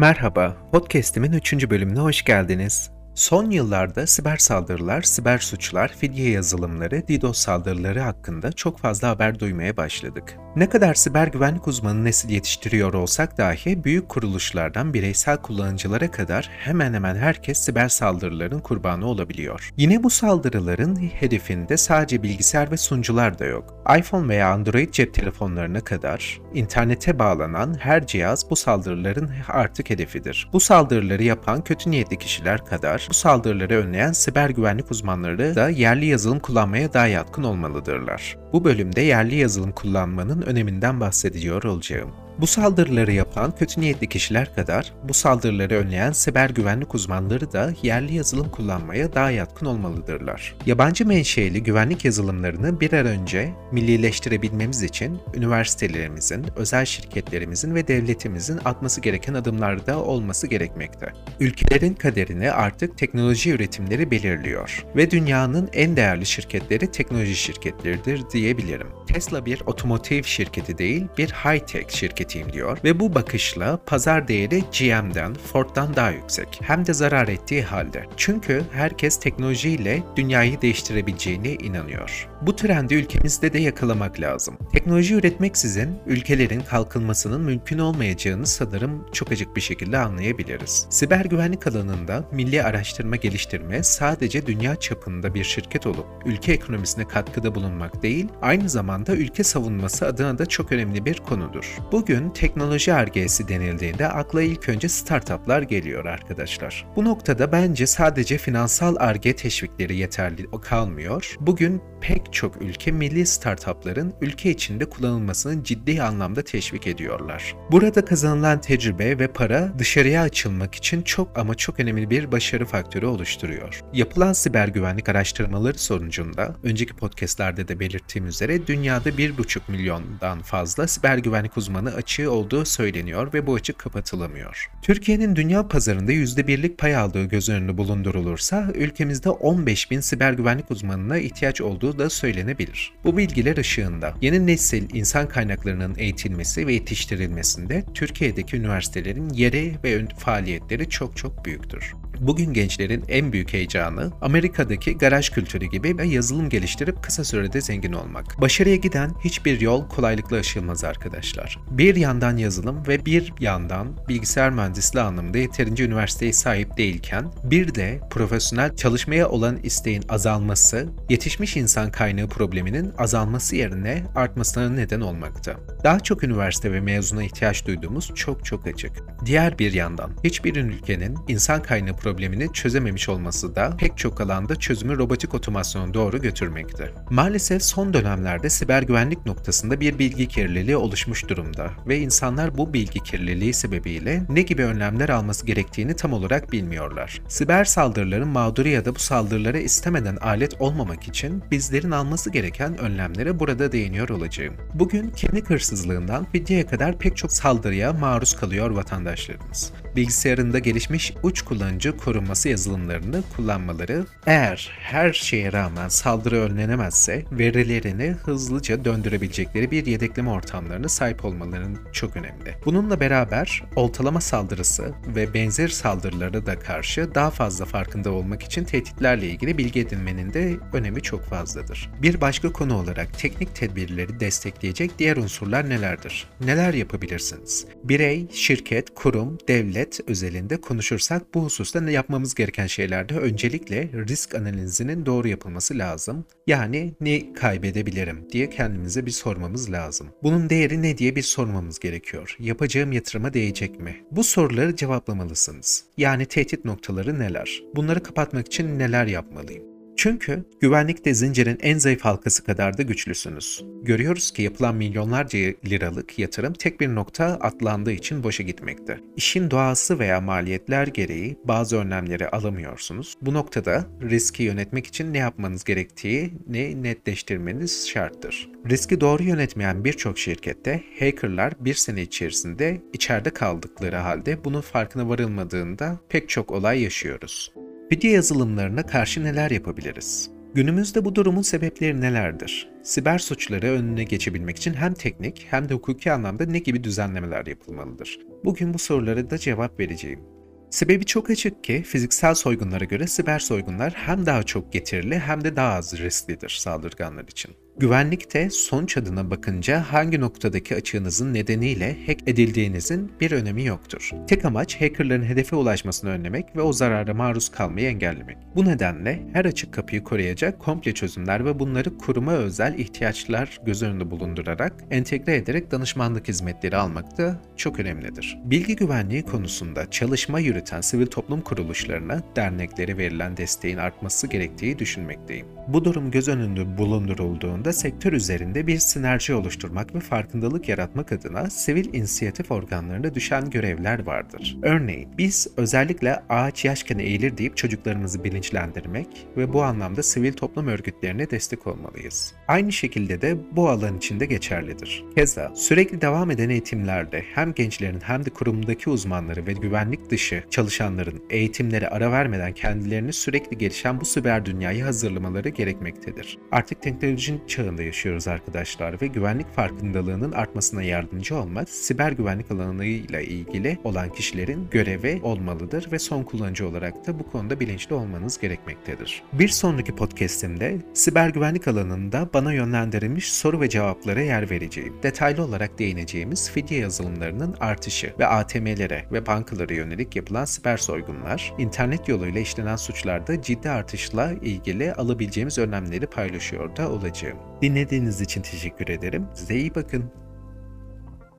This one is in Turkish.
Merhaba, podcast'imin 3. bölümüne hoş geldiniz. Son yıllarda siber saldırılar, siber suçlar, fidye yazılımları, DDoS saldırıları hakkında çok fazla haber duymaya başladık. Ne kadar siber güvenlik uzmanı nesil yetiştiriyor olsak dahi büyük kuruluşlardan bireysel kullanıcılara kadar hemen hemen herkes siber saldırıların kurbanı olabiliyor. Yine bu saldırıların hedefinde sadece bilgisayar ve sunucular da yok. iPhone veya Android cep telefonlarına kadar internete bağlanan her cihaz bu saldırıların artık hedefidir. Bu saldırıları yapan kötü niyetli kişiler kadar bu saldırıları önleyen siber güvenlik uzmanları da yerli yazılım kullanmaya daha yatkın olmalıdırlar. Bu bölümde yerli yazılım kullanmanın öneminden bahsediyor olacağım. Bu saldırıları yapan kötü niyetli kişiler kadar bu saldırıları önleyen siber güvenlik uzmanları da yerli yazılım kullanmaya daha yatkın olmalıdırlar. Yabancı menşeli güvenlik yazılımlarını bir an önce millileştirebilmemiz için üniversitelerimizin, özel şirketlerimizin ve devletimizin atması gereken adımlarda olması gerekmekte. Ülkelerin kaderini artık teknoloji üretimleri belirliyor ve dünyanın en değerli şirketleri teknoloji şirketleridir diyebilirim. Tesla bir otomotiv şirketi değil, bir high-tech şirketi üreteyim diyor ve bu bakışla pazar değeri GM'den, Ford'dan daha yüksek. Hem de zarar ettiği halde. Çünkü herkes teknolojiyle dünyayı değiştirebileceğine inanıyor. Bu trendi ülkemizde de yakalamak lazım. Teknoloji üretmeksizin ülkelerin kalkınmasının mümkün olmayacağını sanırım çok açık bir şekilde anlayabiliriz. Siber güvenlik alanında milli araştırma geliştirme sadece dünya çapında bir şirket olup ülke ekonomisine katkıda bulunmak değil, aynı zamanda ülke savunması adına da çok önemli bir konudur. Bugün teknoloji argesi denildiğinde akla ilk önce startuplar geliyor arkadaşlar. Bu noktada bence sadece finansal arge teşvikleri yeterli kalmıyor. Bugün pek çok ülke milli startupların ülke içinde kullanılmasını ciddi anlamda teşvik ediyorlar. Burada kazanılan tecrübe ve para dışarıya açılmak için çok ama çok önemli bir başarı faktörü oluşturuyor. Yapılan siber güvenlik araştırmaları sonucunda önceki podcastlerde de belirttiğim üzere dünyada 1,5 milyondan fazla siber güvenlik uzmanı açığı olduğu söyleniyor ve bu açık kapatılamıyor. Türkiye'nin dünya pazarında %1'lik pay aldığı göz önünde bulundurulursa ülkemizde 15 bin siber güvenlik uzmanına ihtiyaç olduğu da söylenebilir. Bu bilgiler ışığında yeni nesil insan kaynaklarının eğitilmesi ve yetiştirilmesinde Türkiye'deki üniversitelerin yeri ve faaliyetleri çok çok büyüktür. Bugün gençlerin en büyük heyecanı Amerika'daki garaj kültürü gibi yazılım geliştirip kısa sürede zengin olmak. Başarıya giden hiçbir yol kolaylıkla aşılmaz arkadaşlar. Bir yandan yazılım ve bir yandan bilgisayar mühendisliği anlamında yeterince üniversiteye sahip değilken bir de profesyonel çalışmaya olan isteğin azalması, yetişmiş insan kaynağı probleminin azalması yerine artmasına neden olmakta. Daha çok üniversite ve mezuna ihtiyaç duyduğumuz çok çok açık. Diğer bir yandan hiçbir ülkenin insan kaynağı problemini çözememiş olması da pek çok alanda çözümü robotik otomasyona doğru götürmekte. Maalesef son dönemlerde siber güvenlik noktasında bir bilgi kirliliği oluşmuş durumda ve insanlar bu bilgi kirliliği sebebiyle ne gibi önlemler alması gerektiğini tam olarak bilmiyorlar. Siber saldırıların mağduru ya da bu saldırılara istemeden alet olmamak için bizlerin alması gereken önlemlere burada değiniyor olacağım. Bugün kimlik hırsızlığından fidyeye kadar pek çok saldırıya maruz kalıyor vatandaşlarımız. Bilgisayarında gelişmiş uç kullanıcı korunması yazılımlarını kullanmaları eğer her şeye rağmen saldırı önlenemezse verilerini hızlıca döndürebilecekleri bir yedekleme ortamlarına sahip olmalarının çok önemli. Bununla beraber oltalama saldırısı ve benzer saldırılara da karşı daha fazla farkında olmak için tehditlerle ilgili bilgi edinmenin de önemi çok fazladır. Bir başka konu olarak teknik tedbirleri destekleyecek diğer unsurlar nelerdir? Neler yapabilirsiniz? Birey, şirket, kurum, devlet özelinde konuşursak bu hususta ne yapmamız gereken şeylerde öncelikle risk analizinin doğru yapılması lazım. Yani ne kaybedebilirim diye kendimize bir sormamız lazım. Bunun değeri ne diye bir sormamız gerekiyor. Yapacağım yatırıma değecek mi? Bu soruları cevaplamalısınız. Yani tehdit noktaları neler? Bunları kapatmak için neler yapmalıyım? Çünkü güvenlikte zincirin en zayıf halkası kadar da güçlüsünüz. Görüyoruz ki yapılan milyonlarca liralık yatırım tek bir nokta atlandığı için boşa gitmekte. İşin doğası veya maliyetler gereği bazı önlemleri alamıyorsunuz. Bu noktada riski yönetmek için ne yapmanız gerektiği ne netleştirmeniz şarttır. Riski doğru yönetmeyen birçok şirkette hackerlar bir sene içerisinde içeride kaldıkları halde bunun farkına varılmadığında pek çok olay yaşıyoruz. Fidye yazılımlarına karşı neler yapabiliriz? Günümüzde bu durumun sebepleri nelerdir? Siber suçları önüne geçebilmek için hem teknik hem de hukuki anlamda ne gibi düzenlemeler yapılmalıdır? Bugün bu sorulara da cevap vereceğim. Sebebi çok açık ki fiziksel soygunlara göre siber soygunlar hem daha çok getirili hem de daha az risklidir saldırganlar için. Güvenlikte sonuç adına bakınca hangi noktadaki açığınızın nedeniyle hack edildiğinizin bir önemi yoktur. Tek amaç hackerların hedefe ulaşmasını önlemek ve o zarara maruz kalmayı engellemek. Bu nedenle her açık kapıyı koruyacak komple çözümler ve bunları kuruma özel ihtiyaçlar göz önünde bulundurarak entegre ederek danışmanlık hizmetleri almak da çok önemlidir. Bilgi güvenliği konusunda çalışma yürüten sivil toplum kuruluşlarına derneklere verilen desteğin artması gerektiği düşünmekteyim. Bu durum göz önünde bulundurulduğunda sektör üzerinde bir sinerji oluşturmak ve farkındalık yaratmak adına sivil inisiyatif organlarına düşen görevler vardır. Örneğin biz özellikle ağaç yaşken eğilir deyip çocuklarımızı bilinçlendirmek ve bu anlamda sivil toplum örgütlerine destek olmalıyız. Aynı şekilde de bu alan içinde geçerlidir. Keza sürekli devam eden eğitimlerde hem gençlerin hem de kurumdaki uzmanları ve güvenlik dışı çalışanların eğitimlere ara vermeden kendilerini sürekli gelişen bu siber dünyayı hazırlamaları gerekmektedir. Artık teknolojinin çağında yaşıyoruz arkadaşlar ve güvenlik farkındalığının artmasına yardımcı olmak siber güvenlik alanıyla ilgili olan kişilerin görevi olmalıdır ve son kullanıcı olarak da bu konuda bilinçli olmanız gerekmektedir. Bir sonraki podcastimde siber güvenlik alanında bana yönlendirilmiş soru ve cevaplara yer vereceğim. Detaylı olarak değineceğimiz fidye yazılımlarının artışı ve ATM'lere ve bankalara yönelik yapılan siber soygunlar, internet yoluyla işlenen suçlarda ciddi artışla ilgili alabileceğimiz önlemleri paylaşıyor da olacağım. Dinlediğiniz için teşekkür ederim. Size iyi bakın.